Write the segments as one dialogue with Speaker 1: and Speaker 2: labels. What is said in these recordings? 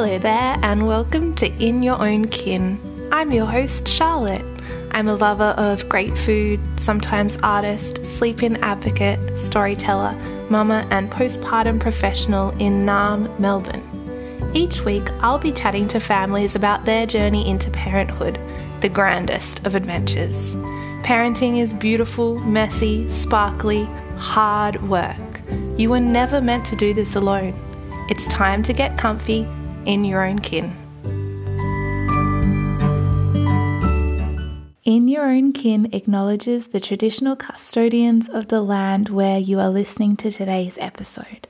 Speaker 1: Hello there, and welcome to In Your Own Kin. I'm your host, Charlotte. I'm a lover of great food, sometimes artist, sleep in advocate, storyteller, mama, and postpartum professional in Naarm, Melbourne. Each week, I'll be chatting to families about their journey into parenthood, the grandest of adventures. Parenting is beautiful, messy, sparkly, hard work. You were never meant to do this alone. It's time to get comfy in your own kin. In Your Own Kin acknowledges the traditional custodians of the land where you are listening to today's episode.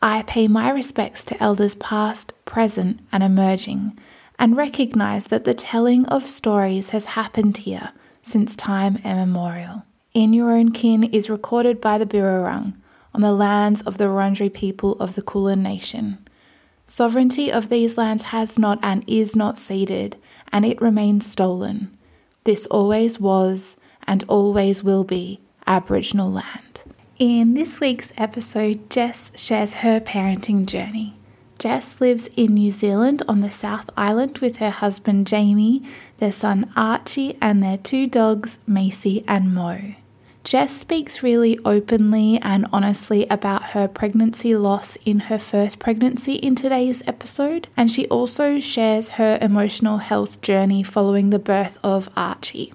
Speaker 1: I pay my respects to elders past, present, and emerging, and recognise that the telling of stories has happened here since time immemorial. In Your Own Kin is recorded by the Birrarung on the lands of the Wurundjeri people of the Kulin Nation. Sovereignty of these lands has not and is not ceded, and it remains stolen. This always was and always will be Aboriginal land. In this week's episode, Jess shares her parenting journey. Jess lives in New Zealand on the South Island with her husband Jamie, their son Archie, and their two dogs Macy and Mo. Jess speaks really openly and honestly about her pregnancy loss in her first pregnancy in today's episode, and she also shares her emotional health journey following the birth of Archie.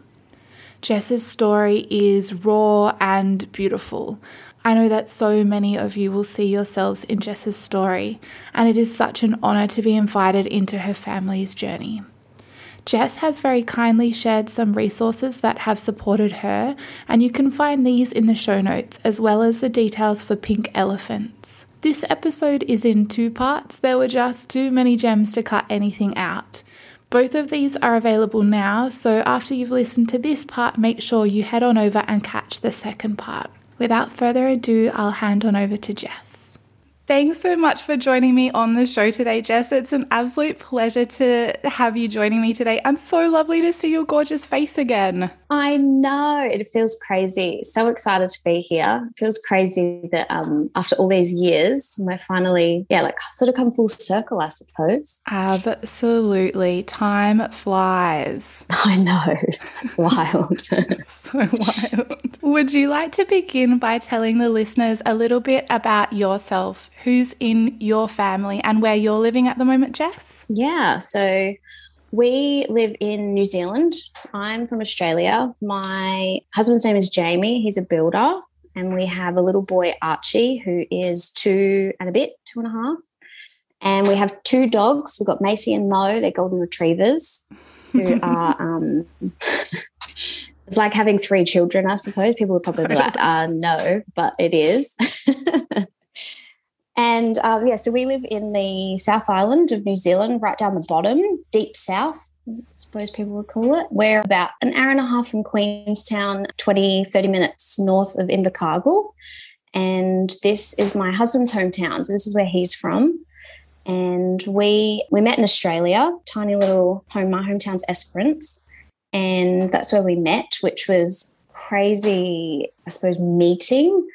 Speaker 1: Jess's story is raw and beautiful. I know that so many of you will see yourselves in Jess's story, and it is such an honour to be invited into her family's journey. Jess has very kindly shared some resources that have supported her, and you can find these in the show notes as well as the details for pink elephants. This episode is in two parts, there were just too many gems to cut anything out. Both of these are available now, so after you've listened to this part, make sure you head on over and catch the second part. Without further ado, I'll hand on over to Jess. Thanks so much for joining me on the show today, Jess. It's an absolute pleasure to have you joining me today. I'm so lovely to see your gorgeous face again.
Speaker 2: I know. It feels crazy. So excited to be here. It feels crazy that um, after all these years, we're finally, yeah, like sort of come full circle, I suppose.
Speaker 1: Absolutely. Time flies.
Speaker 2: I know. wild.
Speaker 1: so wild. Would you like to begin by telling the listeners a little bit about yourself? Who's in your family and where you're living at the moment, Jess?
Speaker 2: Yeah, so we live in New Zealand. I'm from Australia. My husband's name is Jamie. He's a builder. And we have a little boy, Archie, who is two and a bit, two and a half. And we have two dogs. We've got Macy and Mo. They're golden retrievers who are. Um, it's like having three children, I suppose. People would probably be like, uh, no, but it is. And um, yeah, so we live in the South Island of New Zealand, right down the bottom, deep south, I suppose people would call it. We're about an hour and a half from Queenstown, 20, 30 minutes north of Invercargill. And this is my husband's hometown. So this is where he's from. And we we met in Australia, tiny little home. My hometown's Esperance. And that's where we met, which was crazy, I suppose, meeting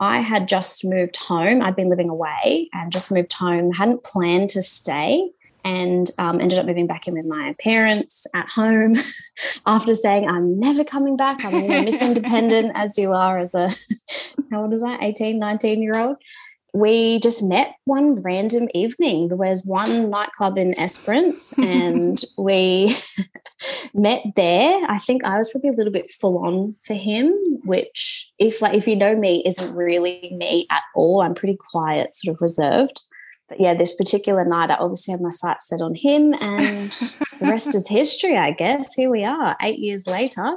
Speaker 2: I had just moved home. I'd been living away and just moved home, hadn't planned to stay, and um, ended up moving back in with my parents at home after saying, I'm never coming back. I'm Miss Independent as you are as a, how old is that, 18, 19 year old? We just met one random evening. There was one nightclub in Esperance, and we met there. I think I was probably a little bit full on for him, which, if like if you know me, isn't really me at all. I'm pretty quiet, sort of reserved. But yeah, this particular night, I obviously had my sights set on him, and the rest is history, I guess. Here we are, eight years later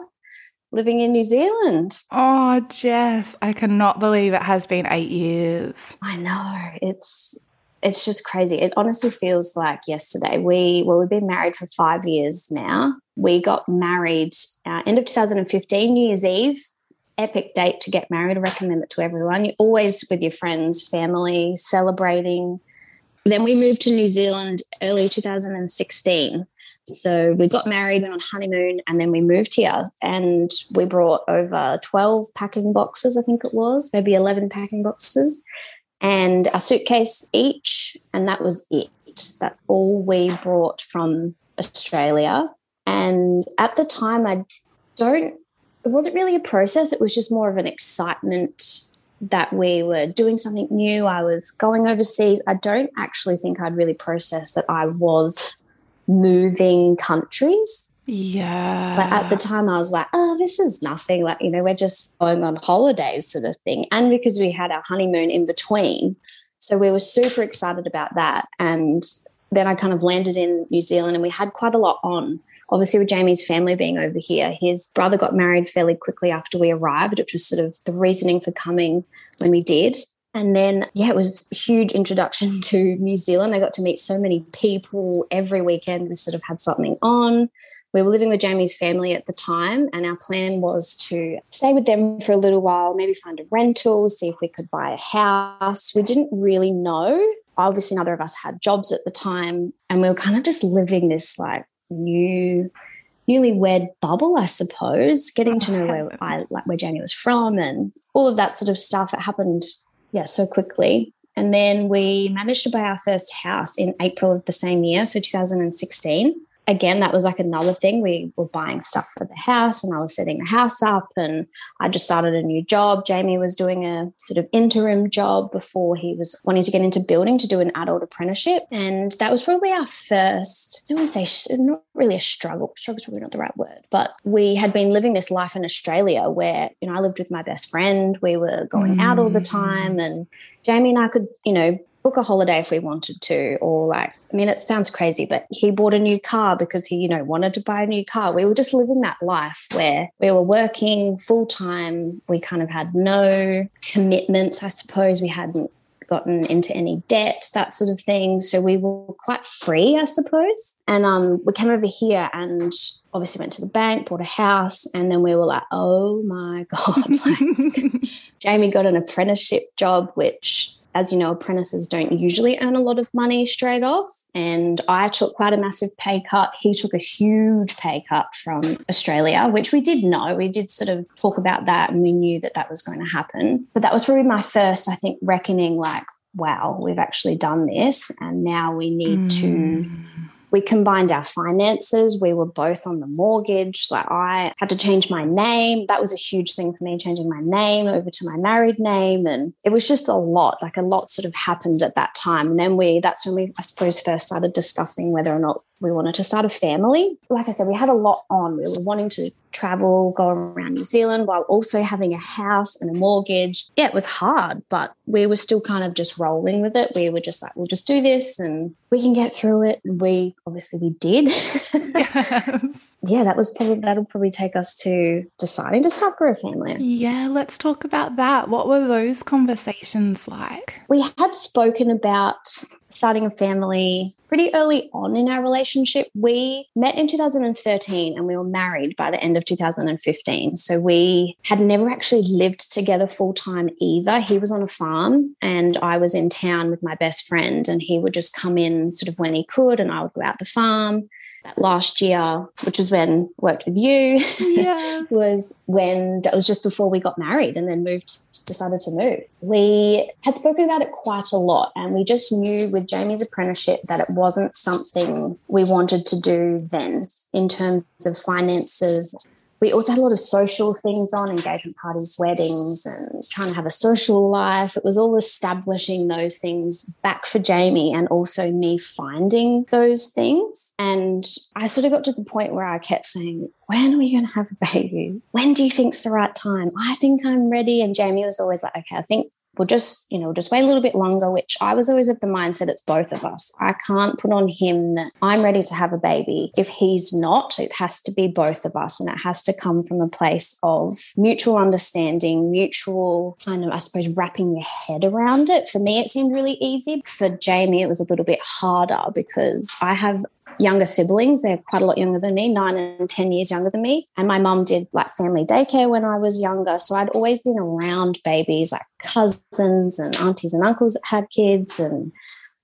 Speaker 2: living in New Zealand.
Speaker 1: Oh, Jess, I cannot believe it has been eight years.
Speaker 2: I know. It's it's just crazy. It honestly feels like yesterday. We well, we've been married for five years now. We got married uh, end of 2015, New Year's Eve. Epic date to get married. I recommend it to everyone. You're always with your friends, family, celebrating. Then we moved to New Zealand early 2016 so we got married, went on honeymoon, and then we moved here. And we brought over 12 packing boxes, I think it was, maybe 11 packing boxes, and a suitcase each. And that was it. That's all we brought from Australia. And at the time, I don't, it wasn't really a process. It was just more of an excitement that we were doing something new. I was going overseas. I don't actually think I'd really processed that I was moving countries.
Speaker 1: Yeah.
Speaker 2: But at the time, I was like, oh, this is nothing. Like, you know, we're just going on holidays, sort of thing. And because we had our honeymoon in between. So we were super excited about that. And then I kind of landed in New Zealand and we had quite a lot on. Obviously, with Jamie's family being over here, his brother got married fairly quickly after we arrived, which was sort of the reasoning for coming when we did. And then, yeah, it was a huge introduction to New Zealand. I got to meet so many people every weekend. We sort of had something on. We were living with Jamie's family at the time, and our plan was to stay with them for a little while, maybe find a rental, see if we could buy a house. We didn't really know. Obviously, neither of us had jobs at the time, and we were kind of just living this like new newlywed bubble, I suppose, getting to know where I like where Jamie was from and all of that sort of stuff. It happened, yeah, so quickly. And then we managed to buy our first house in April of the same year, so 2016 again, that was like another thing. We were buying stuff for the house and I was setting the house up and I just started a new job. Jamie was doing a sort of interim job before he was wanting to get into building to do an adult apprenticeship. And that was probably our first, I would say, not really a struggle. Struggle is probably not the right word, but we had been living this life in Australia where, you know, I lived with my best friend. We were going mm. out all the mm. time and Jamie and I could, you know, book a holiday if we wanted to or like i mean it sounds crazy but he bought a new car because he you know wanted to buy a new car. We were just living that life where we were working full time we kind of had no commitments i suppose. We hadn't gotten into any debt that sort of thing. So we were quite free i suppose. And um, we came over here and obviously went to the bank bought a house and then we were like oh my god like, jamie got an apprenticeship job which as you know, apprentices don't usually earn a lot of money straight off. And I took quite a massive pay cut. He took a huge pay cut from Australia, which we did know. We did sort of talk about that and we knew that that was going to happen. But that was probably my first, I think, reckoning like, wow, we've actually done this. And now we need mm. to we combined our finances. We were both on the mortgage. Like I had to change my name. That was a huge thing for me, changing my name over to my married name. And it was just a lot, like a lot sort of happened at that time. And then we, that's when we, I suppose, first started discussing whether or not we wanted to start a family. Like I said, we had a lot on. We were wanting to travel, go around New Zealand while also having a house and a mortgage. Yeah, it was hard, but we were still kind of just rolling with it. We were just like, we'll just do this and we can get through it. And we obviously we did. yes. Yeah, that was probably that'll probably take us to deciding to start for a family.
Speaker 1: Yeah, let's talk about that. What were those conversations like?
Speaker 2: We had spoken about starting a family pretty early on in our relationship. We met in 2013 and we were married by the end of 2015. So we had never actually lived together full time either. He was on a farm and I was in town with my best friend, and he would just come in sort of when he could, and I would go out the farm that last year, which was when I worked with you, yes. was when that was just before we got married and then moved, decided to move. We had spoken about it quite a lot, and we just knew with Jamie's apprenticeship that it wasn't something we wanted to do then in terms of finances we also had a lot of social things on engagement parties, weddings, and trying to have a social life. It was all establishing those things back for Jamie and also me finding those things. And I sort of got to the point where I kept saying, when are we going to have a baby? When do you think's the right time? I think I'm ready. And Jamie was always like, okay, I think we'll just, you know, just wait a little bit longer, which I was always of the mindset it's both of us. I can't put on him that I'm ready to have a baby. If he's not, it has to be both of us. And it has to come from a place of mutual understanding, mutual kind of, I suppose, wrapping your head around it. For me, it seemed really easy. For Jamie, it was a little bit harder because I have younger siblings. They're quite a lot younger than me, nine and 10 years younger than me. And my mum did like family daycare when I was younger. So I'd always been around babies, like cousins and aunties and uncles that had kids and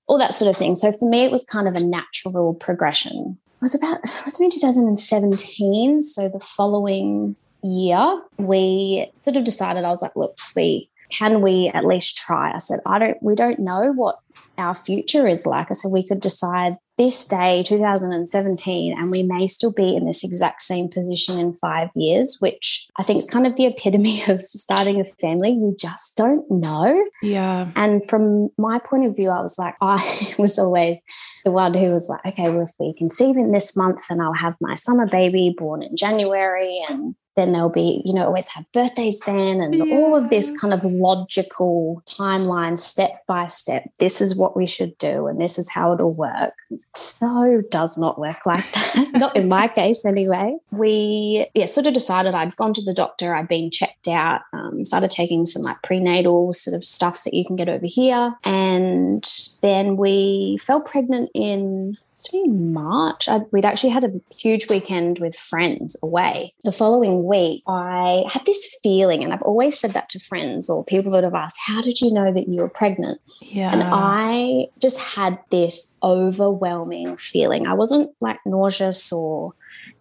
Speaker 2: all that sort of thing. So for me, it was kind of a natural progression. It was about, it was in 2017. So the following year, we sort of decided, I was like, look, we, can we at least try? I said, I don't, we don't know what our future is like. I said we could decide this day, 2017, and we may still be in this exact same position in five years, which I think is kind of the epitome of starting a family. You just don't know.
Speaker 1: Yeah.
Speaker 2: And from my point of view, I was like, I was always the one who was like, okay, well, if we conceive in this month, then I'll have my summer baby born in January and then there'll be, you know, always have birthdays then and yeah. all of this kind of logical timeline, step by step. This is what we should do and this is how it'll work. So does not work like that. not in my case anyway. We yeah, sort of decided I'd gone to the doctor, I'd been checked out, um, started taking some like prenatal sort of stuff that you can get over here. And then we fell pregnant in in March. I, we'd actually had a huge weekend with friends away. The following week, I had this feeling, and I've always said that to friends or people that have asked, How did you know that you were pregnant?
Speaker 1: Yeah.
Speaker 2: And I just had this overwhelming feeling. I wasn't like nauseous or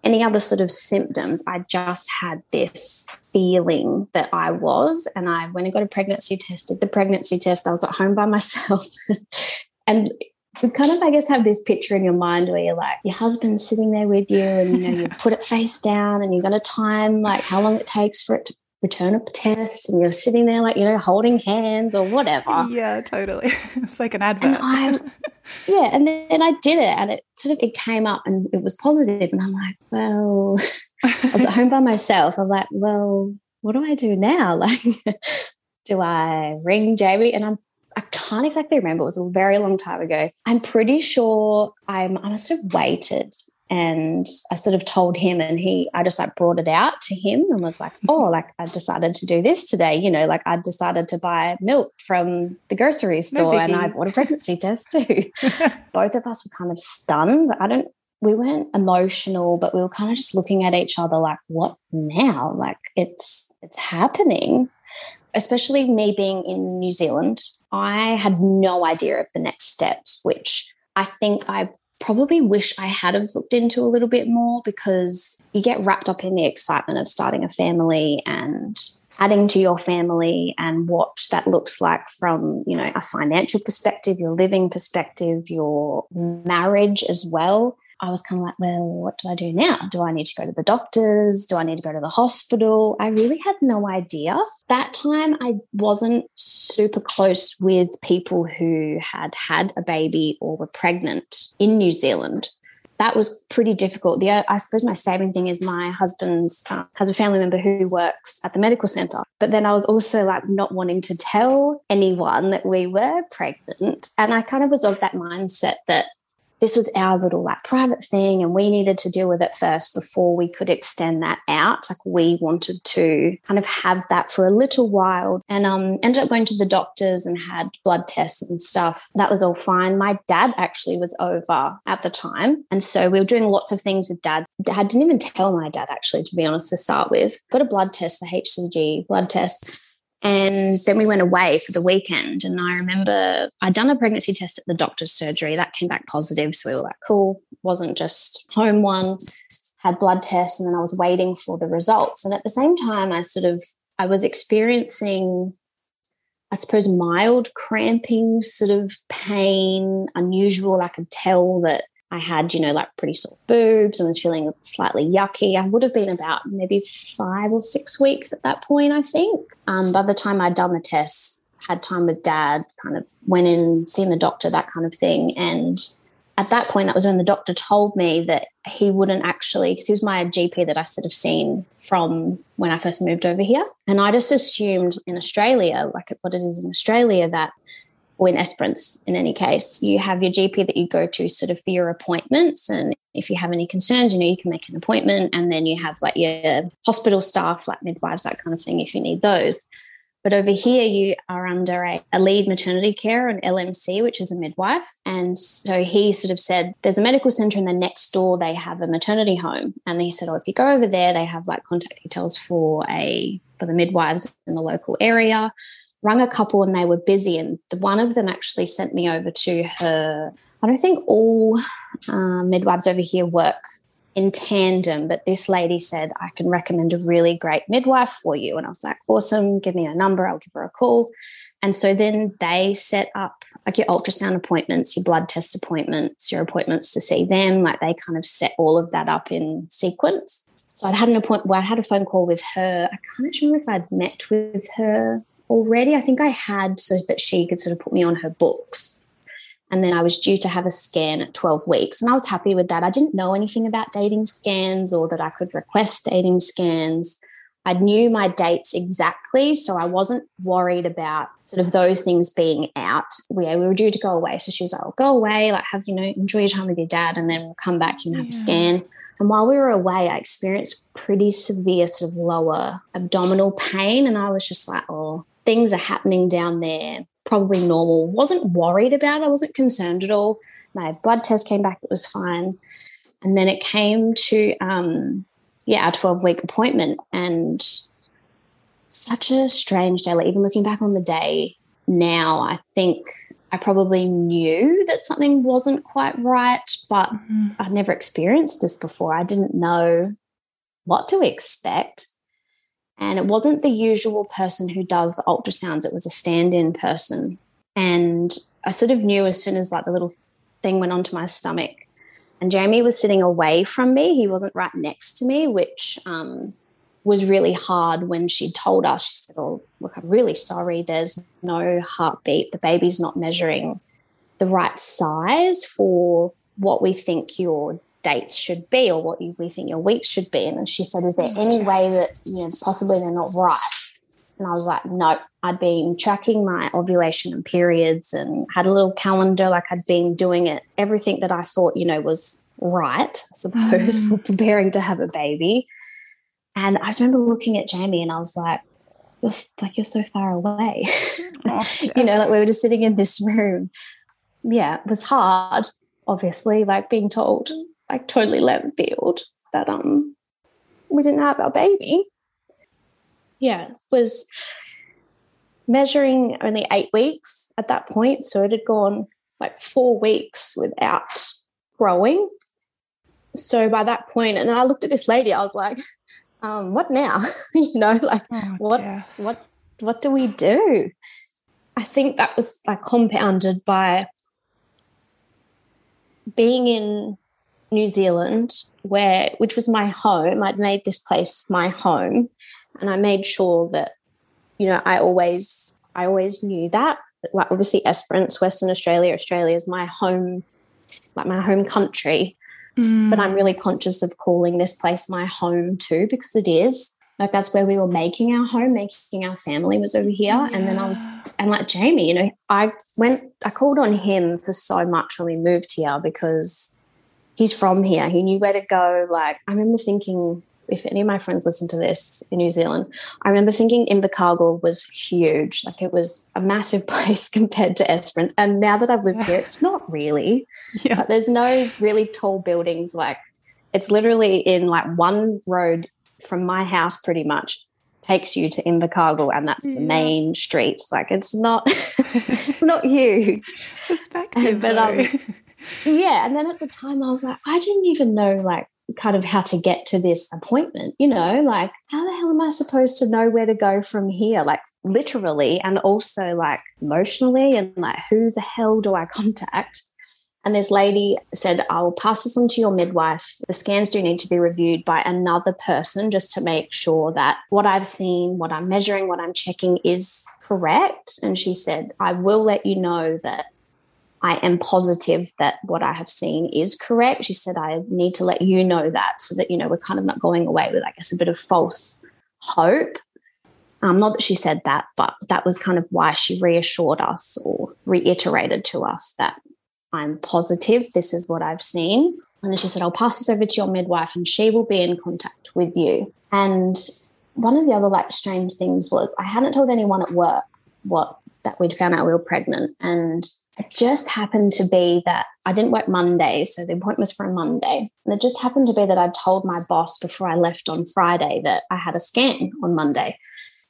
Speaker 2: any other sort of symptoms. I just had this feeling that I was. And I went and got a pregnancy test, did the pregnancy test. I was at home by myself. and you kind of, I guess, have this picture in your mind where you're like, your husband's sitting there with you, and you know, you put it face down, and you're going to time like how long it takes for it to return a test, and you're sitting there like you know, holding hands or whatever.
Speaker 1: Yeah, totally. It's like an advert.
Speaker 2: And yeah, and then I did it, and it sort of it came up, and it was positive, and I'm like, well, I was at home by myself. I'm like, well, what do I do now? Like, do I ring Jamie? And I'm I can't exactly remember. It was a very long time ago. I'm pretty sure I'm, I must have waited and I sort of told him and he I just like brought it out to him and was like, mm-hmm. oh, like I decided to do this today. You know, like I decided to buy milk from the grocery store no and I bought a pregnancy test too. Both of us were kind of stunned. I don't we weren't emotional, but we were kind of just looking at each other like, what now? Like it's it's happening. Especially me being in New Zealand I had no idea of the next steps, which I think I probably wish I had have looked into a little bit more because you get wrapped up in the excitement of starting a family and adding to your family and what that looks like from you know a financial perspective your living perspective your marriage as well I was kind of like, well, what do I do now? Do I need to go to the doctors? Do I need to go to the hospital? I really had no idea. That time, I wasn't super close with people who had had a baby or were pregnant in New Zealand. That was pretty difficult. The I suppose my saving thing is my husband uh, has a family member who works at the medical center. But then I was also like not wanting to tell anyone that we were pregnant, and I kind of was of that mindset that this was our little like private thing and we needed to deal with it first before we could extend that out. Like we wanted to kind of have that for a little while and um ended up going to the doctors and had blood tests and stuff. That was all fine. My dad actually was over at the time and so we were doing lots of things with dad. Dad didn't even tell my dad actually to be honest to start with. Got a blood test the hcg blood test and then we went away for the weekend. And I remember I'd done a pregnancy test at the doctor's surgery. That came back positive. So we were like, cool. Wasn't just home one, had blood tests, and then I was waiting for the results. And at the same time, I sort of I was experiencing, I suppose, mild cramping sort of pain, unusual. I could tell that I had, you know, like pretty sore boobs and was feeling slightly yucky. I would have been about maybe five or six weeks at that point, I think. Um, by the time I'd done the tests, had time with dad, kind of went in, seen the doctor, that kind of thing. And at that point, that was when the doctor told me that he wouldn't actually, because he was my GP that I sort of seen from when I first moved over here. And I just assumed in Australia, like what it is in Australia, that in Esperance in any case, you have your GP that you go to sort of for your appointments. And if you have any concerns, you know, you can make an appointment. And then you have like your hospital staff, like midwives, that kind of thing, if you need those. But over here, you are under a, a, lead maternity care, an LMC, which is a midwife. And so he sort of said, there's a medical center, and then next door they have a maternity home. And he said, oh, if you go over there, they have like contact details for a for the midwives in the local area rung a couple and they were busy. And the, one of them actually sent me over to her. I don't think all uh, midwives over here work in tandem, but this lady said, I can recommend a really great midwife for you. And I was like, awesome, give me a number, I'll give her a call. And so then they set up like your ultrasound appointments, your blood test appointments, your appointments to see them. Like they kind of set all of that up in sequence. So I'd had an appointment where I had a phone call with her. I can't remember if I'd met with her already. I think I had so that she could sort of put me on her books. And then I was due to have a scan at 12 weeks. And I was happy with that. I didn't know anything about dating scans or that I could request dating scans. I knew my dates exactly, so I wasn't worried about sort of those things being out. We, we were due to go away. So she was like, oh, go away, like have, you know, enjoy your time with your dad, and then we'll come back and have yeah. a scan. And while we were away, I experienced pretty severe sort of lower abdominal pain. And I was just like, oh, things are happening down there, probably normal. Wasn't worried about it. I wasn't concerned at all. My blood test came back, it was fine. And then it came to um, yeah, our 12 week appointment. And such a strange day. Like, even looking back on the day now, I think I probably knew that something wasn't quite right, but mm-hmm. I'd never experienced this before. I didn't know what to expect. And it wasn't the usual person who does the ultrasounds, it was a stand in person. And I sort of knew as soon as like the little thing went onto my stomach and Jamie was sitting away from me. He wasn't right next to me, which um, was really hard when she told us. She said, Oh, look, I'm really sorry. There's no heartbeat. The baby's not measuring the right size for what we think your dates should be or what we think your weeks should be. And she said, Is there any way that, you know, possibly they're not right? And I was like, no, I'd been tracking my ovulation and periods and had a little calendar, like I'd been doing it, everything that I thought, you know, was right, I suppose, mm. for preparing to have a baby. And I just remember looking at Jamie and I was like, you're, like you're so far away. Oh, you know, like we were just sitting in this room. Yeah, it was hard, obviously, like being told, like totally left field that um we didn't have our baby yeah, was measuring only eight weeks at that point. So it had gone like four weeks without growing. So by that point, and then I looked at this lady, I was like, um, what now? you know, like oh, what what what do we do? I think that was like compounded by being in New Zealand, where which was my home. I'd made this place my home and I made sure that you know I always I always knew that like obviously Esperance Western Australia Australia is my home like my home country mm. but I'm really conscious of calling this place my home too because it is like that's where we were making our home making our family was over here yeah. and then i was and like jamie you know i went i called on him for so much when we moved here because he's from here he knew where to go like i remember thinking if any of my friends listen to this in New Zealand, I remember thinking Invercargill was huge. Like it was a massive place compared to Esperance. And now that I've lived here, it's not really. Yeah. there's no really tall buildings. Like it's literally in like one road from my house pretty much takes you to Invercargill and that's yeah. the main street. Like it's not it's not huge.
Speaker 1: Perspective. but um
Speaker 2: yeah. And then at the time I was like, I didn't even know like kind of how to get to this appointment. You know, like, how the hell am I supposed to know where to go from here? Like, literally, and also like emotionally, and like, who the hell do I contact? And this lady said, I will pass this on to your midwife. The scans do need to be reviewed by another person just to make sure that what I've seen, what I'm measuring, what I'm checking is correct. And she said, I will let you know that I am positive that what I have seen is correct. She said, I need to let you know that so that, you know, we're kind of not going away with, I guess, a bit of false hope. Um, not that she said that, but that was kind of why she reassured us or reiterated to us that I'm positive this is what I've seen. And then she said, I'll pass this over to your midwife and she will be in contact with you. And one of the other like strange things was I hadn't told anyone at work what that we'd found out we were pregnant. And it just happened to be that I didn't work Monday, so the appointment was for a Monday. And it just happened to be that I'd told my boss before I left on Friday that I had a scan on Monday.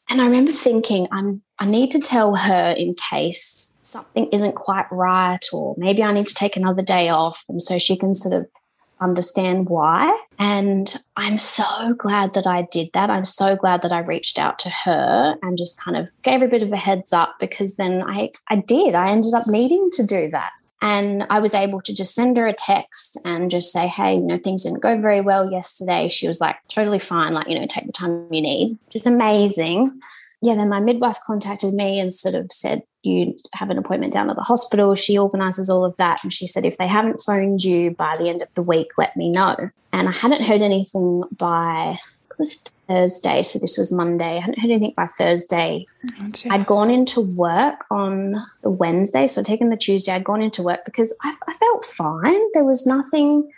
Speaker 2: And I remember thinking, I'm I need to tell her in case something isn't quite right, or maybe I need to take another day off. And so she can sort of understand why. And I'm so glad that I did that. I'm so glad that I reached out to her and just kind of gave a bit of a heads up because then I, I did. I ended up needing to do that. And I was able to just send her a text and just say, hey, you know, things didn't go very well yesterday. She was like, totally fine, like, you know, take the time you need. Just amazing. Yeah, then my midwife contacted me and sort of said, you have an appointment down at the hospital. She organizes all of that. And she said, if they haven't phoned you by the end of the week, let me know. And I hadn't heard anything by, it was Thursday. So this was Monday. I hadn't heard anything by Thursday. Oh, I'd gone into work on the Wednesday. So I'd taken the Tuesday. I'd gone into work because I, I felt fine. There was nothing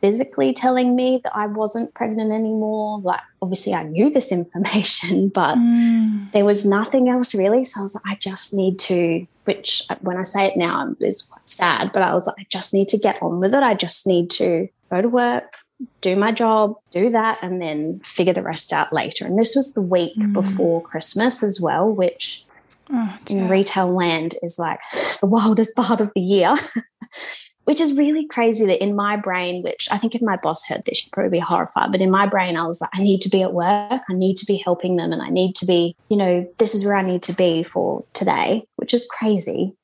Speaker 2: physically telling me that I wasn't pregnant anymore. Like, obviously, I knew this information, but mm. there was nothing else really. So I was like, I just need to, which when I say it now is quite sad, but I was like, I just need to get on with it. I just need to go to work, do my job, do that, and then figure the rest out later. And this was the week mm. before Christmas as well, which oh, in retail land is like the wildest part of the year. which is really crazy that in my brain, which I think if my boss heard this, she'd probably be horrified. But in my brain, I was like, I need to be at work. I need to be helping them. And I need to be, you know, this is where I need to be for today, which is crazy.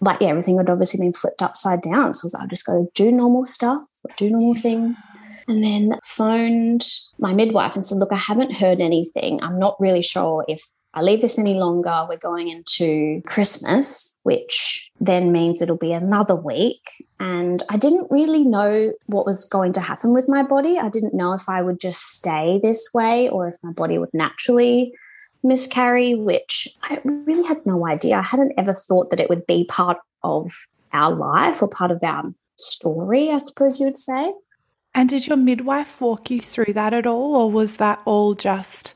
Speaker 2: But yeah, everything had obviously been flipped upside down. So I was like, I've just got to do normal stuff, do normal things. And then phoned my midwife and said, Look, I haven't heard anything. I'm not really sure if I leave this any longer, we're going into Christmas, which then means it'll be another week. And I didn't really know what was going to happen with my body. I didn't know if I would just stay this way or if my body would naturally miscarry, which I really had no idea. I hadn't ever thought that it would be part of our life or part of our story, I suppose you would say.
Speaker 1: And did your midwife walk you through that at all, or was that all just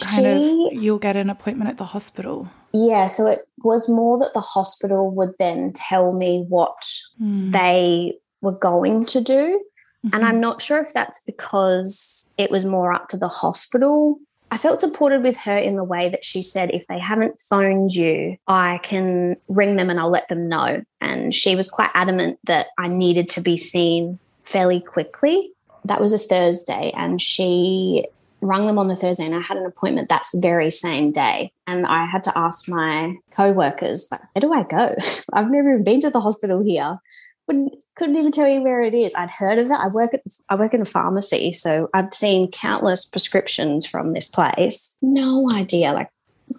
Speaker 1: kind she, of you'll get an appointment at the hospital?
Speaker 2: Yeah, so it was more that the hospital would then tell me what mm. they were going to do. Mm-hmm. And I'm not sure if that's because it was more up to the hospital. I felt supported with her in the way that she said, if they haven't phoned you, I can ring them and I'll let them know. And she was quite adamant that I needed to be seen fairly quickly. That was a Thursday, and she rung them on the Thursday and I had an appointment that very same day. And I had to ask my co-workers, like, where do I go? I've never even been to the hospital here. Wouldn't, couldn't even tell you where it is. I'd heard of it. I work at I work in a pharmacy, so I've seen countless prescriptions from this place. No idea, like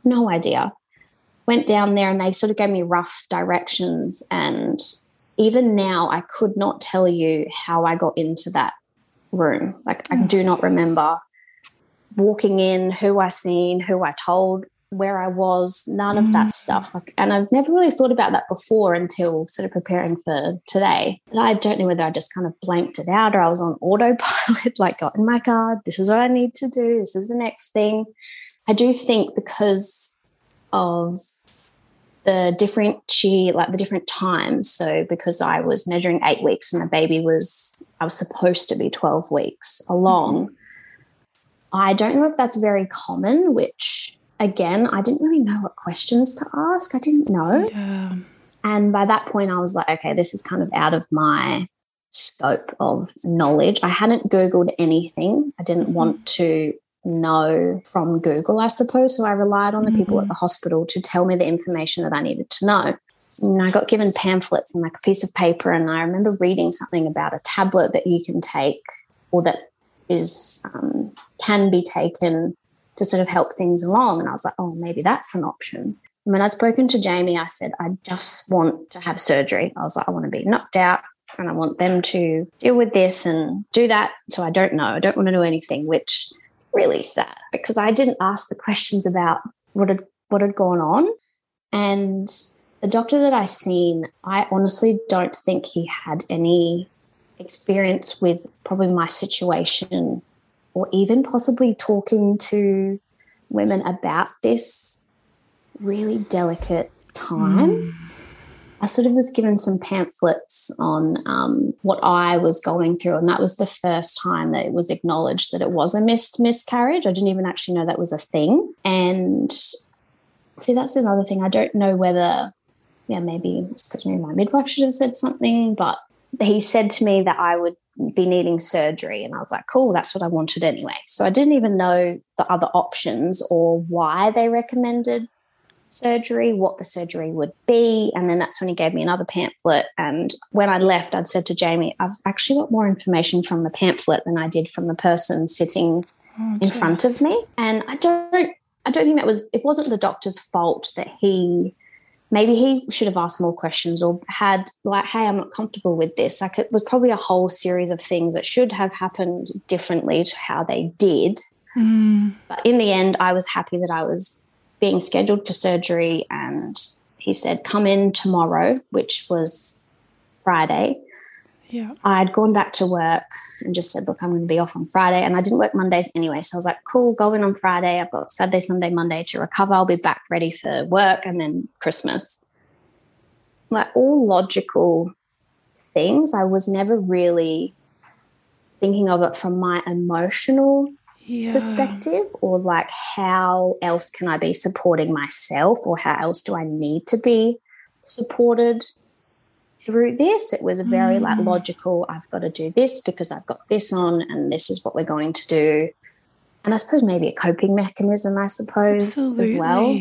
Speaker 2: no idea. Went down there and they sort of gave me rough directions. And even now, I could not tell you how I got into that room. Like I do not mm. remember walking in, who I seen, who I told, where I was, none of that mm. stuff. Like, and I've never really thought about that before until sort of preparing for today. And I don't know whether I just kind of blanked it out or I was on autopilot, like got in my car, this is what I need to do, this is the next thing. I do think because of the different she like the different times so because i was measuring eight weeks and the baby was i was supposed to be 12 weeks along mm-hmm. I don't know if that's very common, which again, I didn't really know what questions to ask. I didn't know. Yeah. And by that point, I was like, okay, this is kind of out of my scope of knowledge. I hadn't Googled anything. I didn't mm-hmm. want to know from Google, I suppose. So I relied on the mm-hmm. people at mm-hmm. the hospital to tell me the information that I needed to know. And I got given pamphlets and like a piece of paper. And I remember reading something about a tablet that you can take or that is um, can be taken to sort of help things along. And I was like, oh, maybe that's an option. And when I'd spoken to Jamie, I said, I just want to have surgery. I was like, I want to be knocked out and I want them to deal with this and do that. So I don't know. I don't want to know anything, which really sad because I didn't ask the questions about what had what had gone on. And the doctor that I seen, I honestly don't think he had any experience with probably my situation or even possibly talking to women about this really delicate time. Mm. I sort of was given some pamphlets on um, what I was going through, and that was the first time that it was acknowledged that it was a missed miscarriage. I didn't even actually know that was a thing. And see, that's another thing. I don't know whether, yeah, maybe, maybe my midwife should have said something, but he said to me that I would be needing surgery. And I was like, cool, that's what I wanted anyway. So I didn't even know the other options or why they recommended surgery, what the surgery would be. And then that's when he gave me another pamphlet. And when I left, I'd said to Jamie, I've actually got more information from the pamphlet than I did from the person sitting oh, in front of me. And I don't I don't think that was it wasn't the doctor's fault that he maybe he should have asked more questions or had like hey i'm not comfortable with this. Like it was probably a whole series of things that should have happened differently to how they did. Mm. but in the end i was happy that i was being scheduled for surgery and he said come in tomorrow which was friday
Speaker 1: yeah.
Speaker 2: I'd gone back to work and just said, look, I'm going to be off on Friday. And I didn't work Mondays anyway. So I was like, cool, go in on Friday. I've got Saturday, Sunday, Monday to recover. I'll be back ready for work and then Christmas. Like all logical things. I was never really thinking of it from my emotional yeah. perspective or like how else can I be supporting myself or how else do I need to be supported through this. It was a very mm. like logical, I've got to do this because I've got this on and this is what we're going to do. And I suppose maybe a coping mechanism, I suppose, Absolutely. as well.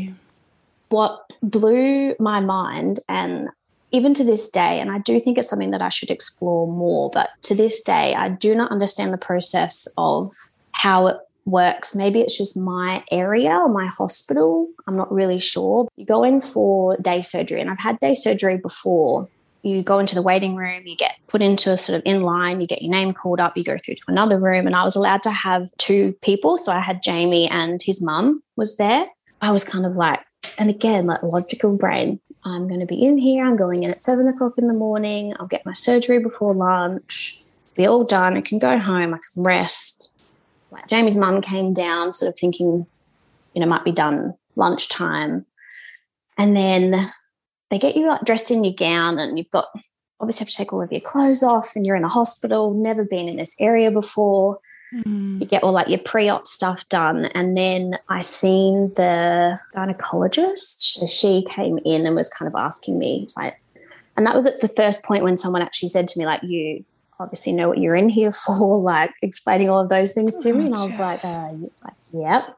Speaker 2: What blew my mind and even to this day, and I do think it's something that I should explore more, but to this day, I do not understand the process of how it works. Maybe it's just my area or my hospital. I'm not really sure. You go in for day surgery, and I've had day surgery before, you go into the waiting room, you get put into a sort of in line, you get your name called up, you go through to another room. And I was allowed to have two people. So I had Jamie and his mum was there. I was kind of like, and again, like logical brain, I'm going to be in here. I'm going in at seven o'clock in the morning. I'll get my surgery before lunch, be all done. I can go home. I can rest. Like Jamie's mum came down, sort of thinking, you know, might be done lunchtime. And then they get you like dressed in your gown and you've got obviously have to take all of your clothes off and you're in a hospital, never been in this area before. Mm. You get all like your pre-op stuff done. And then I seen the gynecologist. So she came in and was kind of asking me like, and that was at the first point when someone actually said to me, like, you obviously know what you're in here for, like explaining all of those things to oh, me. And I was like, uh, like, yep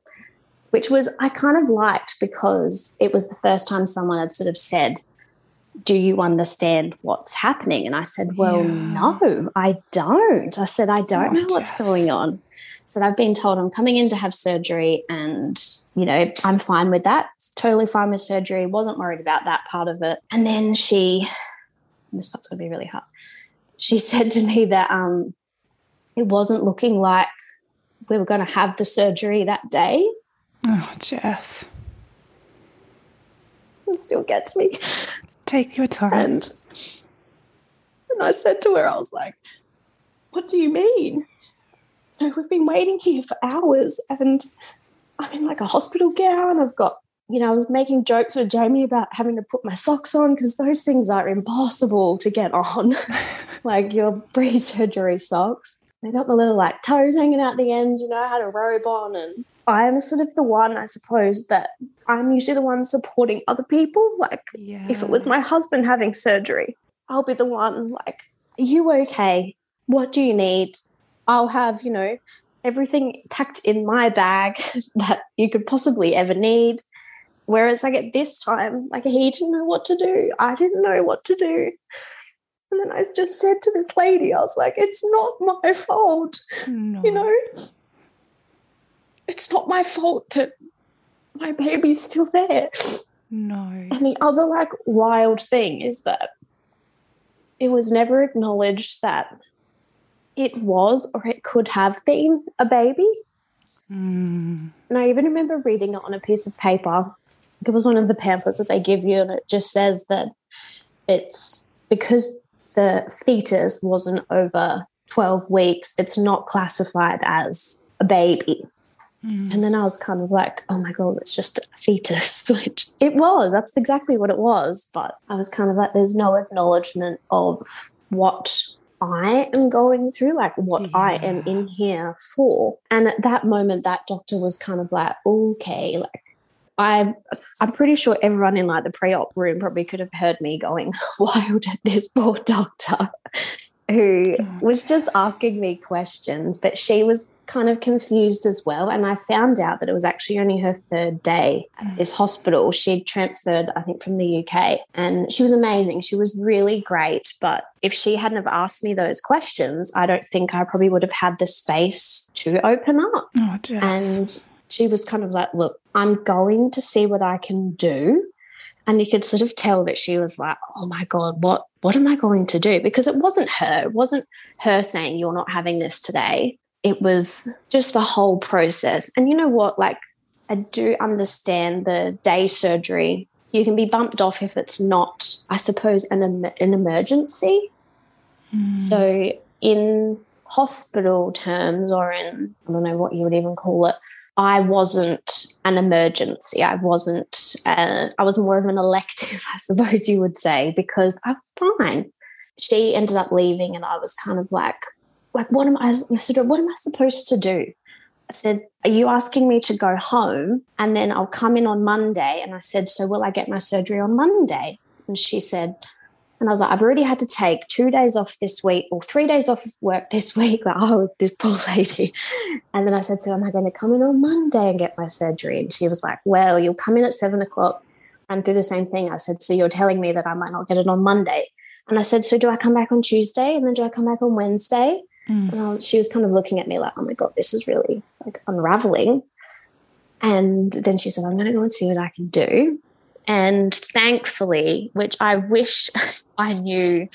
Speaker 2: which was I kind of liked because it was the first time someone had sort of said, Do you understand what's happening? And I said, Well, yeah. no, I don't. I said, I don't oh, know what's going on. So I've been told I'm coming in to have surgery and, you know, I'm fine with that. Totally fine with surgery. Wasn't worried about that part of it. And then she, this part's going to be really hard. She said to me that um, it wasn't looking like we were going to have the surgery that day.
Speaker 1: Oh, Jess.
Speaker 2: It still gets me.
Speaker 1: Take your time.
Speaker 2: And, and I said to her, I was like, What do you mean? we've been waiting here for hours and I'm in like a hospital gown. I've got, you know, I was making jokes with Jamie about having to put my socks on because those things are impossible to get on, like your pre surgery socks. They got the little like toes hanging out the end, you know, I had a robe on and I'm sort of the one, I suppose, that I'm usually the one supporting other people. Like, yeah. if it was my husband having surgery, I'll be the one, like, are you okay? What do you need? I'll have, you know, everything packed in my bag that you could possibly ever need. Whereas, like, at this time, like, he didn't know what to do. I didn't know what to do. And then I just said to this lady, I was like, it's not my fault. No. You know, it's not my fault that my baby's still there.
Speaker 1: No.
Speaker 2: And the other like wild thing is that it was never acknowledged that it was or it could have been a baby. Mm. And I even remember reading it on a piece of paper. It was one of the pamphlets that they give you, and it just says that it's because the fetus wasn't over 12 weeks, it's not classified as a baby. Mm. And then I was kind of like, oh my God, it's just a fetus, which it was. That's exactly what it was. But I was kind of like, there's no acknowledgement of what I am going through, like what yeah. I am in here for. And at that moment, that doctor was kind of like, okay, like I, I'm pretty sure everyone in like the pre-op room probably could have heard me going wild at this poor doctor. who oh, was just asking me questions, but she was kind of confused as well. And I found out that it was actually only her third day at mm. this hospital. She'd transferred, I think, from the UK and she was amazing. She was really great. But if she hadn't have asked me those questions, I don't think I probably would have had the space to open up. Oh, and she was kind of like, look, I'm going to see what I can do. And you could sort of tell that she was like, oh my God, what what am I going to do? Because it wasn't her. It wasn't her saying, you're not having this today. It was just the whole process. And you know what? Like, I do understand the day surgery. You can be bumped off if it's not, I suppose, an, an emergency. Mm. So, in hospital terms, or in, I don't know what you would even call it, I wasn't an emergency. I wasn't, uh, I was more of an elective, I suppose you would say, because I was fine. She ended up leaving, and I was kind of like, like, what am I, I said, what am I supposed to do? I said, Are you asking me to go home and then I'll come in on Monday? And I said, So will I get my surgery on Monday? And she said, and I was like, I've already had to take two days off this week or three days off of work this week. Like, oh, this poor lady. And then I said, So am I going to come in on Monday and get my surgery? And she was like, Well, you'll come in at seven o'clock and do the same thing. I said, So you're telling me that I might not get it on Monday? And I said, So do I come back on Tuesday? And then do I come back on Wednesday? Mm. And she was kind of looking at me like, Oh my God, this is really like unraveling. And then she said, I'm going to go and see what I can do. And thankfully, which I wish I knew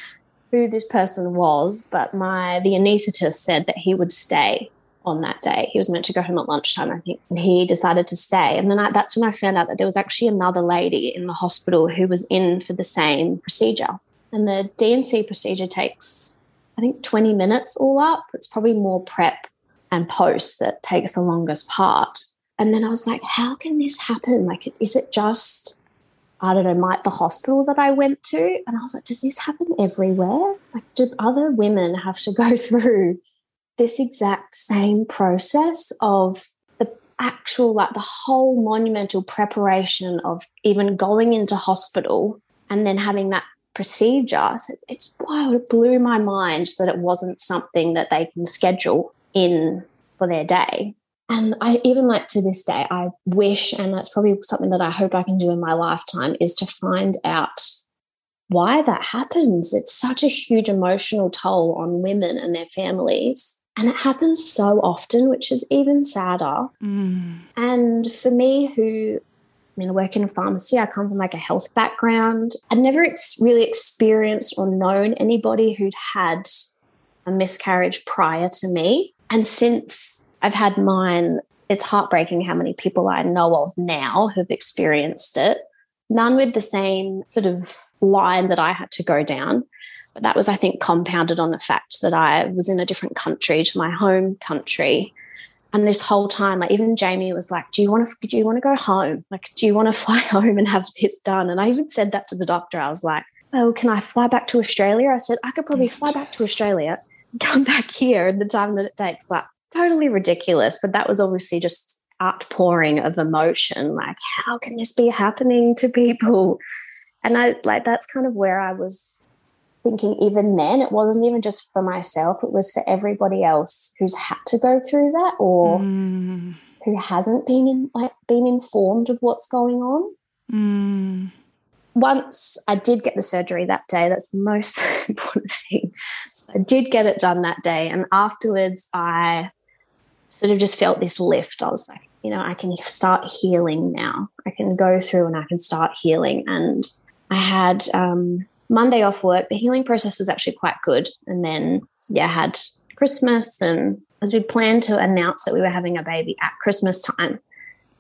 Speaker 2: who this person was, but my the anaesthetist said that he would stay on that day. He was meant to go home at lunchtime, I think, and he decided to stay. And then I, that's when I found out that there was actually another lady in the hospital who was in for the same procedure. And the D&C procedure takes, I think, 20 minutes all up. It's probably more prep and post that takes the longest part. And then I was like, how can this happen? Like, is it just I don't know, might the hospital that I went to. And I was like, does this happen everywhere? Like, do other women have to go through this exact same process of the actual, like the whole monumental preparation of even going into hospital and then having that procedure? So it's wild. It blew my mind that it wasn't something that they can schedule in for their day. And I even like to this day, I wish, and that's probably something that I hope I can do in my lifetime, is to find out why that happens. It's such a huge emotional toll on women and their families. And it happens so often, which is even sadder. Mm. And for me, who I mean, I work in a pharmacy. I come from like a health background. I'd never ex- really experienced or known anybody who'd had a miscarriage prior to me. And since I've had mine. It's heartbreaking how many people I know of now who've experienced it. None with the same sort of line that I had to go down. But that was, I think, compounded on the fact that I was in a different country to my home country. And this whole time, like even Jamie was like, "Do you want to? Do you want to go home? Like, do you want to fly home and have this done?" And I even said that to the doctor. I was like, "Oh, can I fly back to Australia?" I said, "I could probably fly back to Australia, come back here in the time that it takes." But totally ridiculous. But that was obviously just outpouring of emotion. Like, how can this be happening to people? And I like that's kind of where I was thinking even then it wasn't even just for myself it was for everybody else who's had to go through that or mm. who hasn't been in, like been informed of what's going on mm. once i did get the surgery that day that's the most important thing i did get it done that day and afterwards i sort of just felt this lift. I was like, you know, I can start healing now. I can go through and I can start healing. And I had um, Monday off work. The healing process was actually quite good. And then, yeah, I had Christmas. And as we planned to announce that we were having a baby at Christmas time,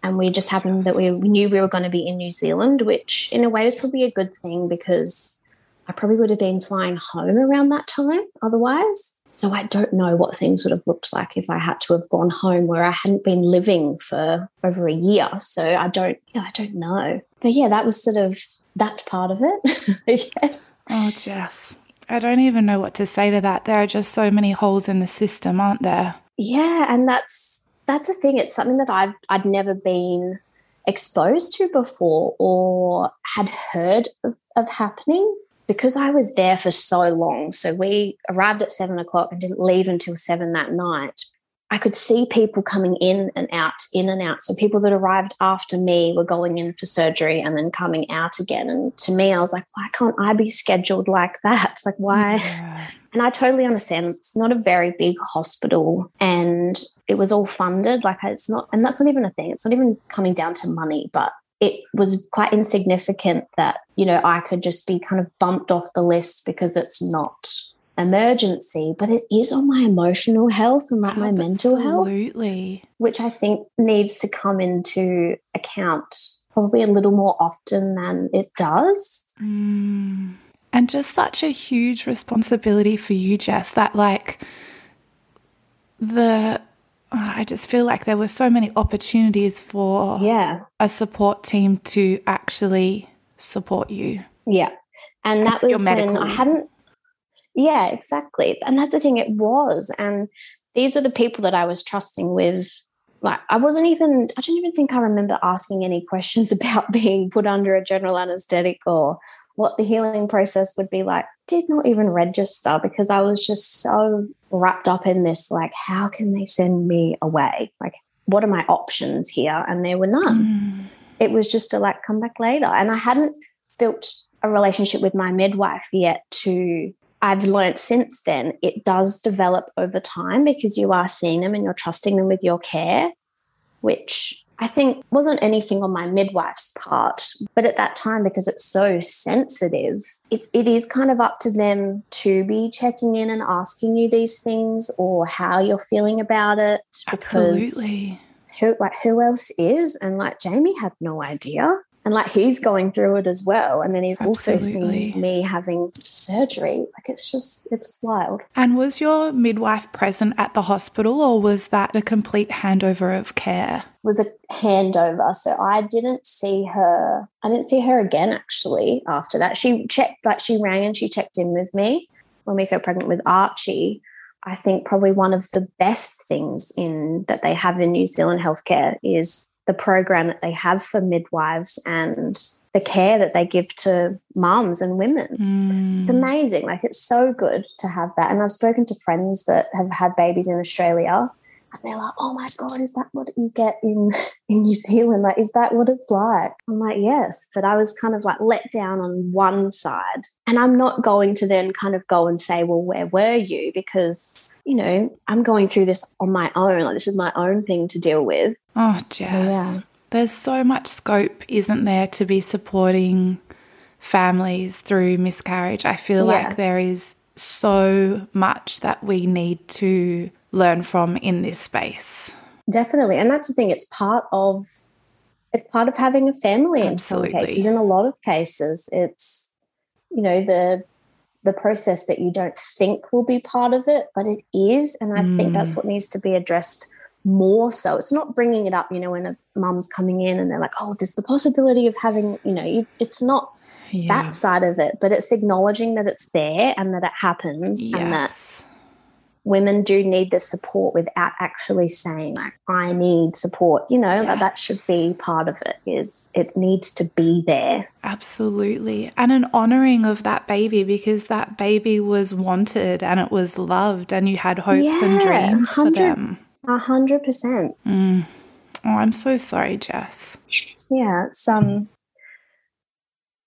Speaker 2: and we just happened that we knew we were going to be in New Zealand, which in a way was probably a good thing because I probably would have been flying home around that time otherwise. So I don't know what things would have looked like if I had to have gone home where I hadn't been living for over a year. So I don't, yeah, I don't know. But yeah, that was sort of that part of it. yes.
Speaker 1: Oh, Jess. I don't even know what to say to that. There are just so many holes in the system, aren't there?
Speaker 2: Yeah, and that's that's a thing. It's something that I've I'd never been exposed to before or had heard of, of happening because I was there for so long, so we arrived at seven o'clock and didn't leave until seven that night. I could see people coming in and out, in and out. So people that arrived after me were going in for surgery and then coming out again. And to me, I was like, why can't I be scheduled like that? Like, why? Yeah. And I totally understand it's not a very big hospital and it was all funded. Like, it's not, and that's not even a thing. It's not even coming down to money, but it was quite insignificant that, you know, I could just be kind of bumped off the list because it's not emergency, but it is on my emotional health and like my mental health.
Speaker 1: Absolutely.
Speaker 2: Which I think needs to come into account probably a little more often than it does.
Speaker 1: Mm. And just such a huge responsibility for you, Jess, that like the Oh, I just feel like there were so many opportunities for
Speaker 2: yeah.
Speaker 1: a support team to actually support you.
Speaker 2: Yeah. And that was when I hadn't yeah, exactly. And that's the thing, it was. And these are the people that I was trusting with. Like, I wasn't even, I don't even think I remember asking any questions about being put under a general anesthetic or what the healing process would be like. Did not even register because I was just so wrapped up in this like, how can they send me away? Like, what are my options here? And there were none. Mm. It was just to like come back later. And I hadn't built a relationship with my midwife yet to I've learned since then it does develop over time because you are seeing them and you're trusting them with your care, which I think wasn't anything on my midwife's part. But at that time, because it's so sensitive, it's, it is kind of up to them to be checking in and asking you these things or how you're feeling about it.
Speaker 1: Absolutely.
Speaker 2: Who, like who else is? And like Jamie had no idea and like he's going through it as well. And then he's Absolutely. also seeing me having surgery. Like it's just it's wild.
Speaker 1: And was your midwife present at the hospital or was that a complete handover of care?
Speaker 2: It was a handover. So i didn't see her i didn't see her again actually after that. She checked like she rang and she checked in with me. When we fell pregnant with archie I think probably one of the best things in that they have in New Zealand healthcare is the program that they have for midwives and the care that they give to moms and women. Mm. It's amazing. Like it's so good to have that. And I've spoken to friends that have had babies in Australia and they're like, oh my God, is that what you get in, in New Zealand? Like, is that what it's like? I'm like, yes. But I was kind of like let down on one side. And I'm not going to then kind of go and say, well, where were you? Because, you know, I'm going through this on my own. Like, this is my own thing to deal with.
Speaker 1: Oh, Jess. Yeah. There's so much scope, isn't there, to be supporting families through miscarriage? I feel yeah. like there is so much that we need to learn from in this space.
Speaker 2: Definitely. And that's the thing, it's part of it's part of having a family Absolutely. in some cases. In a lot of cases, it's you know, the the process that you don't think will be part of it, but it is. And I mm. think that's mm. what needs to be addressed more so. It's not bringing it up, you know, when a mum's coming in and they're like, oh, there's the possibility of having, you know, you, it's not yeah. that side of it, but it's acknowledging that it's there and that it happens yes. and that women do need the support without actually saying like i need support you know yes. that, that should be part of it is it needs to be there.
Speaker 1: Absolutely. And an honoring of that baby because that baby was wanted and it was loved and you had hopes yeah, and dreams for them.
Speaker 2: A hundred percent.
Speaker 1: Mm. oh i'm so sorry jess.
Speaker 2: Yeah it's um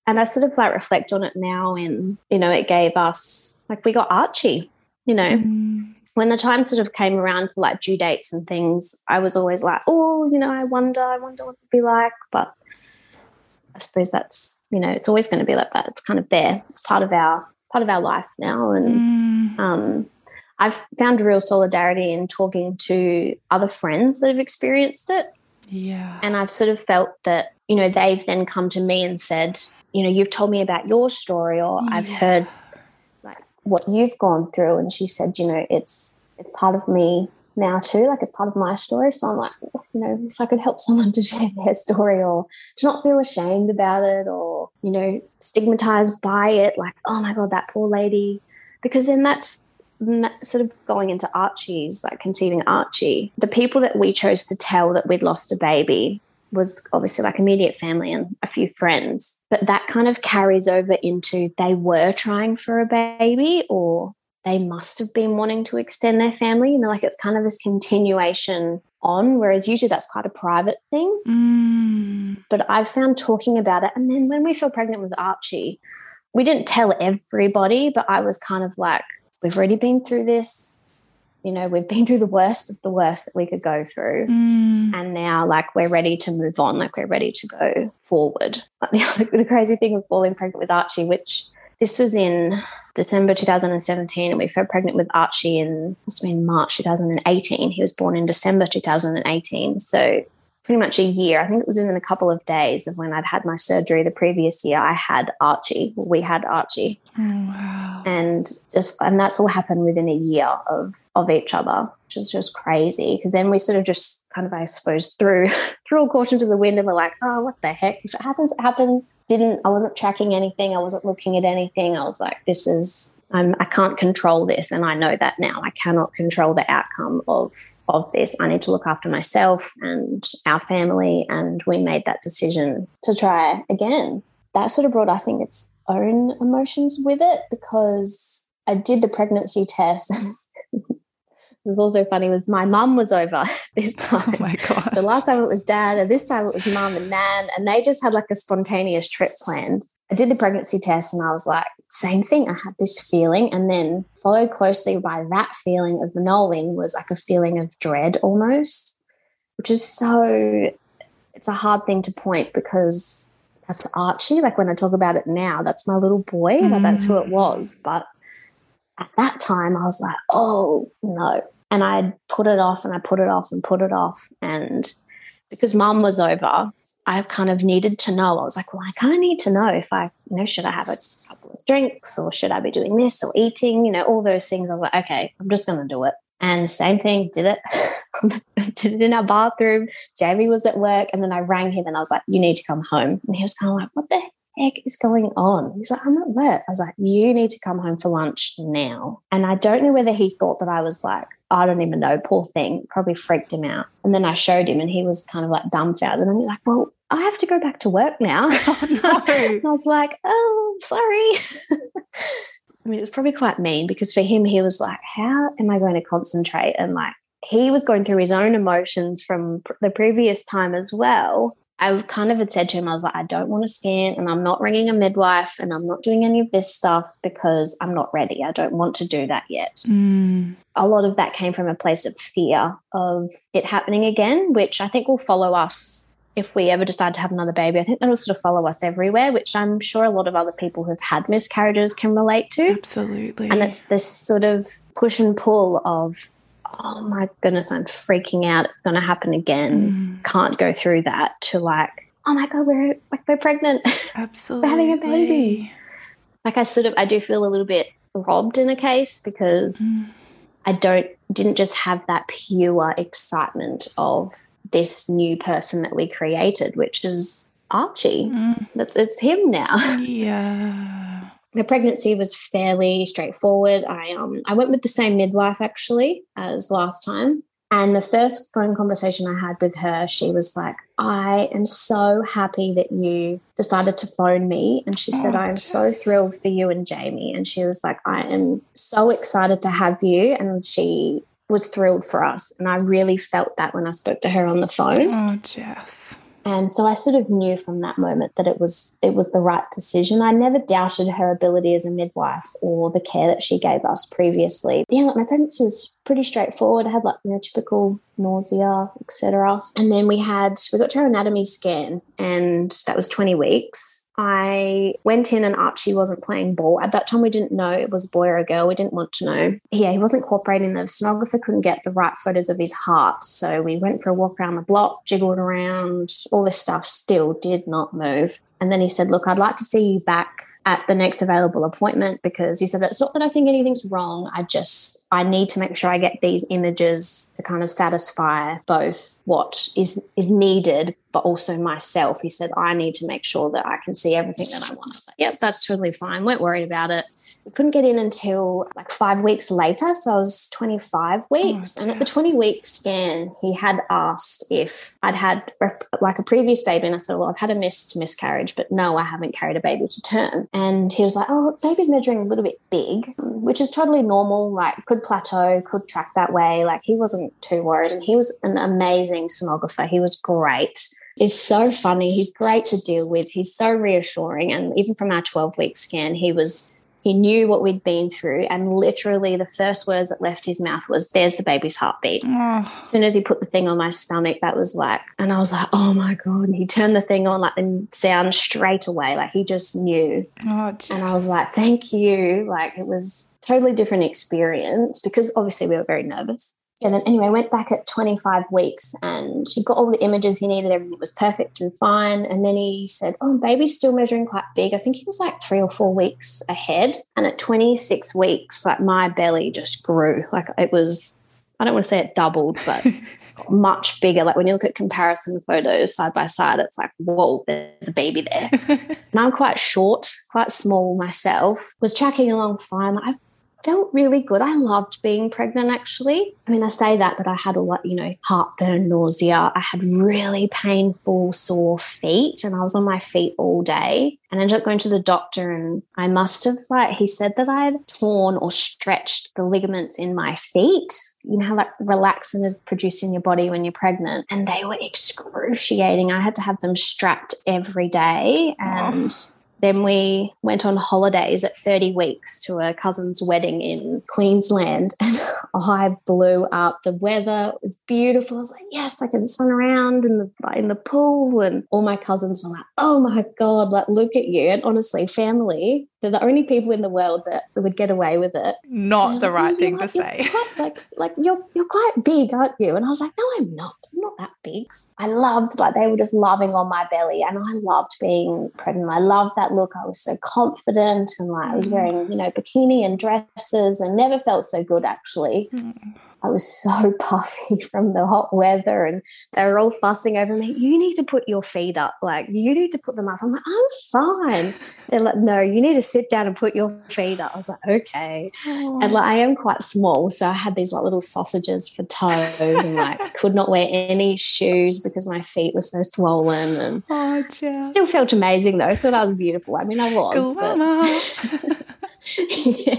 Speaker 2: and i sort of like reflect on it now and you know it gave us like we got archie you know, mm. when the time sort of came around for like due dates and things, I was always like, oh, you know, I wonder, I wonder what it'd be like. But I suppose that's, you know, it's always going to be like that. It's kind of there. It's part of our part of our life now. And mm. um, I've found real solidarity in talking to other friends that have experienced it.
Speaker 1: Yeah.
Speaker 2: And I've sort of felt that, you know, they've then come to me and said, you know, you've told me about your story, or yeah. I've heard what you've gone through and she said you know it's it's part of me now too like it's part of my story. So i'm like you know if i could help someone to share their story or to not feel ashamed about it or you know stigmatized by it like oh my god that poor lady. Because then that's sort of going into archie's like conceiving archie. The people that we chose to tell that we'd lost a baby was obviously like immediate family and a few friends. But that kind of carries over into they were trying for a baby or they must have been wanting to extend their family. You know, like it's kind of this continuation on, whereas usually that's quite a private thing.
Speaker 1: Mm.
Speaker 2: But I've found talking about it. And then when we fell pregnant with Archie, we didn't tell everybody, but I was kind of like, we've already been through this. You know, we've been through the worst of the worst that we could go through.
Speaker 1: Mm.
Speaker 2: And now, like, we're ready to move on, like, we're ready to go forward. But the, the crazy thing with falling pregnant with Archie, which this was in December 2017, and we fell pregnant with Archie in, must have been March 2018. He was born in December 2018. So, pretty much a year. I think it was within a couple of days of when I'd had my surgery the previous year. I had Archie. We had Archie,
Speaker 1: Oh, wow.
Speaker 2: and just and that's all happened within a year of of each other, which is just crazy. Because then we sort of just kind of, I suppose, threw threw all caution to the wind, and we're like, oh, what the heck? If it happens, it happens. Didn't I wasn't tracking anything. I wasn't looking at anything. I was like, this is. I'm, I can't control this, and I know that now. I cannot control the outcome of of this. I need to look after myself and our family, and we made that decision to try again. That sort of brought, I think, its own emotions with it because I did the pregnancy test. this is also funny. Was my mum was over this oh time.
Speaker 1: Oh my god.
Speaker 2: The last time it was dad, and this time it was mum and nan, and they just had like a spontaneous trip planned. I did the pregnancy test and I was like, same thing. I had this feeling, and then followed closely by that feeling of knowing was like a feeling of dread almost, which is so, it's a hard thing to point because that's Archie. Like when I talk about it now, that's my little boy, like that's who it mm. was. But at that time, I was like, oh no. And I put it off and I put it off and put it off. And because mum was over, I kind of needed to know. I was like, well, I kind of need to know if I, you know, should I have a couple of drinks or should I be doing this or eating, you know, all those things. I was like, okay, I'm just going to do it. And same thing, did it. did it in our bathroom. Jamie was at work. And then I rang him and I was like, you need to come home. And he was kind of like, what the heck is going on? He's like, I'm at work. I was like, you need to come home for lunch now. And I don't know whether he thought that I was like, I don't even know, poor thing, probably freaked him out. And then I showed him and he was kind of like dumbfounded. And he's like, well, I have to go back to work now.
Speaker 1: Oh, no.
Speaker 2: and I was like, oh, sorry. I mean, it was probably quite mean because for him, he was like, how am I going to concentrate? And like, he was going through his own emotions from the previous time as well. I kind of had said to him, I was like, I don't want to scan and I'm not ringing a midwife and I'm not doing any of this stuff because I'm not ready. I don't want to do that yet.
Speaker 1: Mm.
Speaker 2: A lot of that came from a place of fear of it happening again, which I think will follow us if we ever decide to have another baby. I think that'll sort of follow us everywhere, which I'm sure a lot of other people who've had miscarriages can relate to.
Speaker 1: Absolutely.
Speaker 2: And it's this sort of push and pull of, oh my goodness, I'm freaking out. It's going to happen again.
Speaker 1: Mm.
Speaker 2: Can't go through that to like, oh my God, we're like, we're pregnant.
Speaker 1: Absolutely.
Speaker 2: having a baby. like I sort of, I do feel a little bit robbed in a case because
Speaker 1: Mm.
Speaker 2: I don't, didn't just have that pure excitement of this new person that we created, which is Archie.
Speaker 1: Mm.
Speaker 2: That's, it's him now.
Speaker 1: Yeah.
Speaker 2: The pregnancy was fairly straightforward. I um I went with the same midwife actually as last time. And the first phone conversation I had with her, she was like, I am so happy that you decided to phone me. And she said,
Speaker 1: Oh,
Speaker 2: I am so thrilled for you and Jamie. And she was like, I am so excited to have you. And she was thrilled for us. And I really felt that when I spoke to her on the phone.
Speaker 1: Oh, Jess.
Speaker 2: And so I sort of knew from that moment that it was it was the right decision. I never doubted her ability as a midwife or the care that she gave us previously. Yeah, like my pregnancy was pretty straightforward. I had like you know typical nausea, etc. And then we had we got to our anatomy scan, and that was twenty weeks. I went in and Archie wasn't playing ball. At that time, we didn't know it was a boy or a girl. We didn't want to know. Yeah, he wasn't cooperating. The sonographer couldn't get the right photos of his heart. So we went for a walk around the block, jiggled around, all this stuff still did not move. And then he said, Look, I'd like to see you back at the next available appointment because he said, It's not that I think anything's wrong. I just, I need to make sure I get these images to kind of satisfy both what is, is needed, but also myself. He said, I need to make sure that I can see everything that I want. I like, yep, that's totally fine. Weren't worried about it. We couldn't get in until like five weeks later. So I was 25 weeks. Oh, and at the 20 week scan, he had asked if I'd had like a previous baby. And I said, Well, I've had a missed miscarriage, but no, I haven't carried a baby to term. And he was like, Oh, baby's measuring a little bit big, which is totally normal. Like, could plateau, could track that way. Like, he wasn't too worried. And he was an amazing sonographer. He was great. He's so funny. He's great to deal with. He's so reassuring. And even from our 12 week scan, he was he knew what we'd been through, and literally the first words that left his mouth was, There's the baby's heartbeat. Oh. As soon as he put the thing on my stomach, that was like, and I was like, Oh my God. And he turned the thing on, like the sound straight away. Like he just knew. Oh, and I was like, Thank you. Like it was totally different experience because obviously we were very nervous. And then anyway, went back at 25 weeks and he got all the images he needed. Everything was perfect and fine. And then he said, Oh, baby's still measuring quite big. I think he was like three or four weeks ahead. And at 26 weeks, like my belly just grew. Like it was, I don't want to say it doubled, but much bigger. Like when you look at comparison photos side by side, it's like, whoa, there's a baby there. and I'm quite short, quite small myself, was tracking along fine. Like, I felt really good. I loved being pregnant actually. I mean, I say that, but I had a lot, you know, heartburn, nausea. I had really painful, sore feet, and I was on my feet all day. And ended up going to the doctor, and I must have, like, he said that I had torn or stretched the ligaments in my feet. You know how that relaxin is produced in your body when you're pregnant, and they were excruciating. I had to have them strapped every day, and. Then we went on holidays at 30 weeks to a cousin's wedding in Queensland and I blew up. The weather was beautiful. I was like, yes, I can sun around in the in the pool. And all my cousins were like, oh my God, like look at you. And honestly, family they're the only people in the world that would get away with it.
Speaker 1: Not the right thing to say.
Speaker 2: Quite, like, like you're you're quite big, aren't you? And I was like, no, I'm not. I'm not that big. I loved like they were just loving on my belly, and I loved being pregnant. I loved that look. I was so confident, and like I was mm. wearing you know bikini and dresses, and never felt so good actually. Mm. I was so puffy from the hot weather and they were all fussing over me. You need to put your feet up. Like, you need to put them up. I'm like, I'm fine. They're like, no, you need to sit down and put your feet up. I was like, okay. Oh. And like, I am quite small. So I had these like little sausages for toes and like could not wear any shoes because my feet were so swollen. And oh, still felt amazing though. I thought I was beautiful. I mean, I was. Yeah.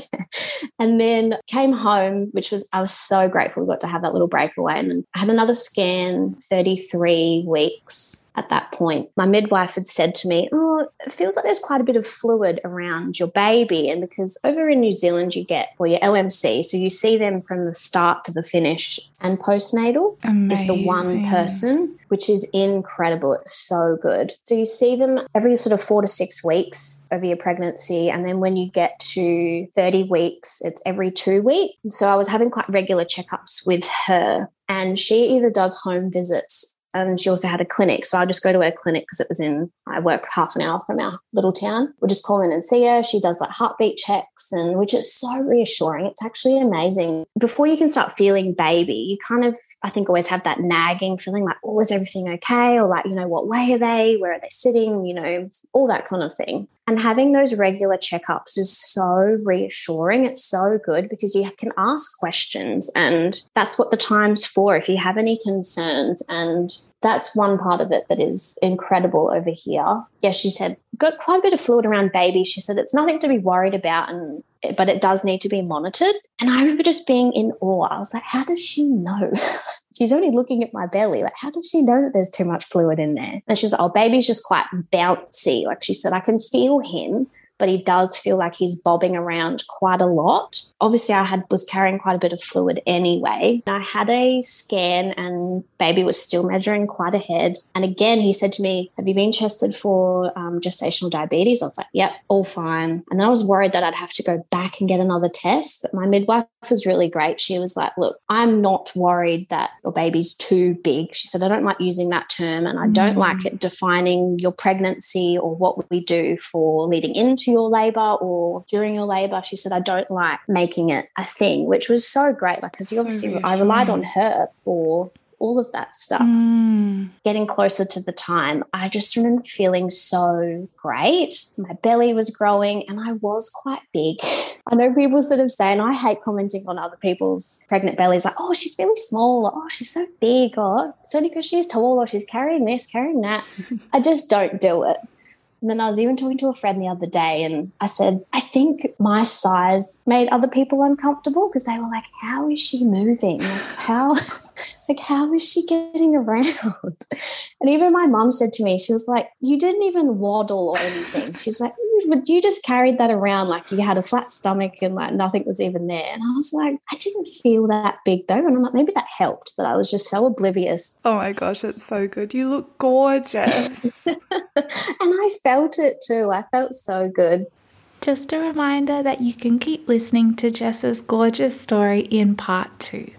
Speaker 2: And then came home, which was, I was so grateful we got to have that little breakaway. And I had another scan, 33 weeks at that point. My midwife had said to me, Oh, it feels like there's quite a bit of fluid around your baby. And because over in New Zealand, you get, well, your LMC, so you see them from the start to the finish, and postnatal Amazing. is the one person, which is incredible. It's so good. So you see them every sort of four to six weeks over your pregnancy. And then when you get to 30 weeks, it's every two weeks. So I was having quite regular checkups with her. And she either does home visits and she also had a clinic. So I'll just go to her clinic because it was in, I work half an hour from our little town. We'll just call in and see her. She does like heartbeat checks and which is so reassuring. It's actually amazing. Before you can start feeling baby, you kind of, I think, always have that nagging feeling like, oh, is everything okay? Or like, you know, what way are they? Where are they sitting? You know, all that kind of thing. And having those regular checkups is so reassuring. It's so good because you can ask questions, and that's what the time's for. If you have any concerns, and that's one part of it that is incredible over here. Yeah, she said, got quite a bit of fluid around baby. She said it's nothing to be worried about, and but it does need to be monitored. And I remember just being in awe. I was like, how does she know? she's only looking at my belly. Like, how does she know that there's too much fluid in there? And she's like, oh, baby's just quite bouncy. Like she said, I can feel him, but he does feel like he's bobbing around quite a lot. Obviously, I had was carrying quite a bit of fluid anyway. I had a scan and baby was still measuring quite ahead. And again, he said to me, Have you been tested for um, gestational diabetes? I was like, Yep, all fine. And then I was worried that I'd have to go back and get another test. But my midwife was really great. She was like, Look, I'm not worried that your baby's too big. She said, I don't like using that term and I don't mm. like it defining your pregnancy or what we do for leading into your labor or during your labor. She said, I don't like making it a thing, which was so great. Like, because so obviously I relied on her for all of that stuff. Mm. Getting closer to the time, I just remember feeling so great. My belly was growing and I was quite big. I know people sort of say, and I hate commenting on other people's pregnant bellies, like, oh, she's really small, or, oh, she's so big, or it's only because she's tall, or she's carrying this, carrying that. I just don't do it. And then I was even talking to a friend the other day and I said, I think my size made other people uncomfortable because they were like, How is she moving? How like how is she getting around? And even my mom said to me, she was like, You didn't even waddle or anything. She's like, but you just carried that around like you had a flat stomach and like nothing was even there. And I was like, I didn't feel that big though. And I'm like, maybe that helped that I was just so oblivious.
Speaker 1: Oh my gosh, that's so good. You look gorgeous. and
Speaker 2: I felt it too. I felt so good.
Speaker 1: Just a reminder that you can keep listening to Jess's gorgeous story in part two.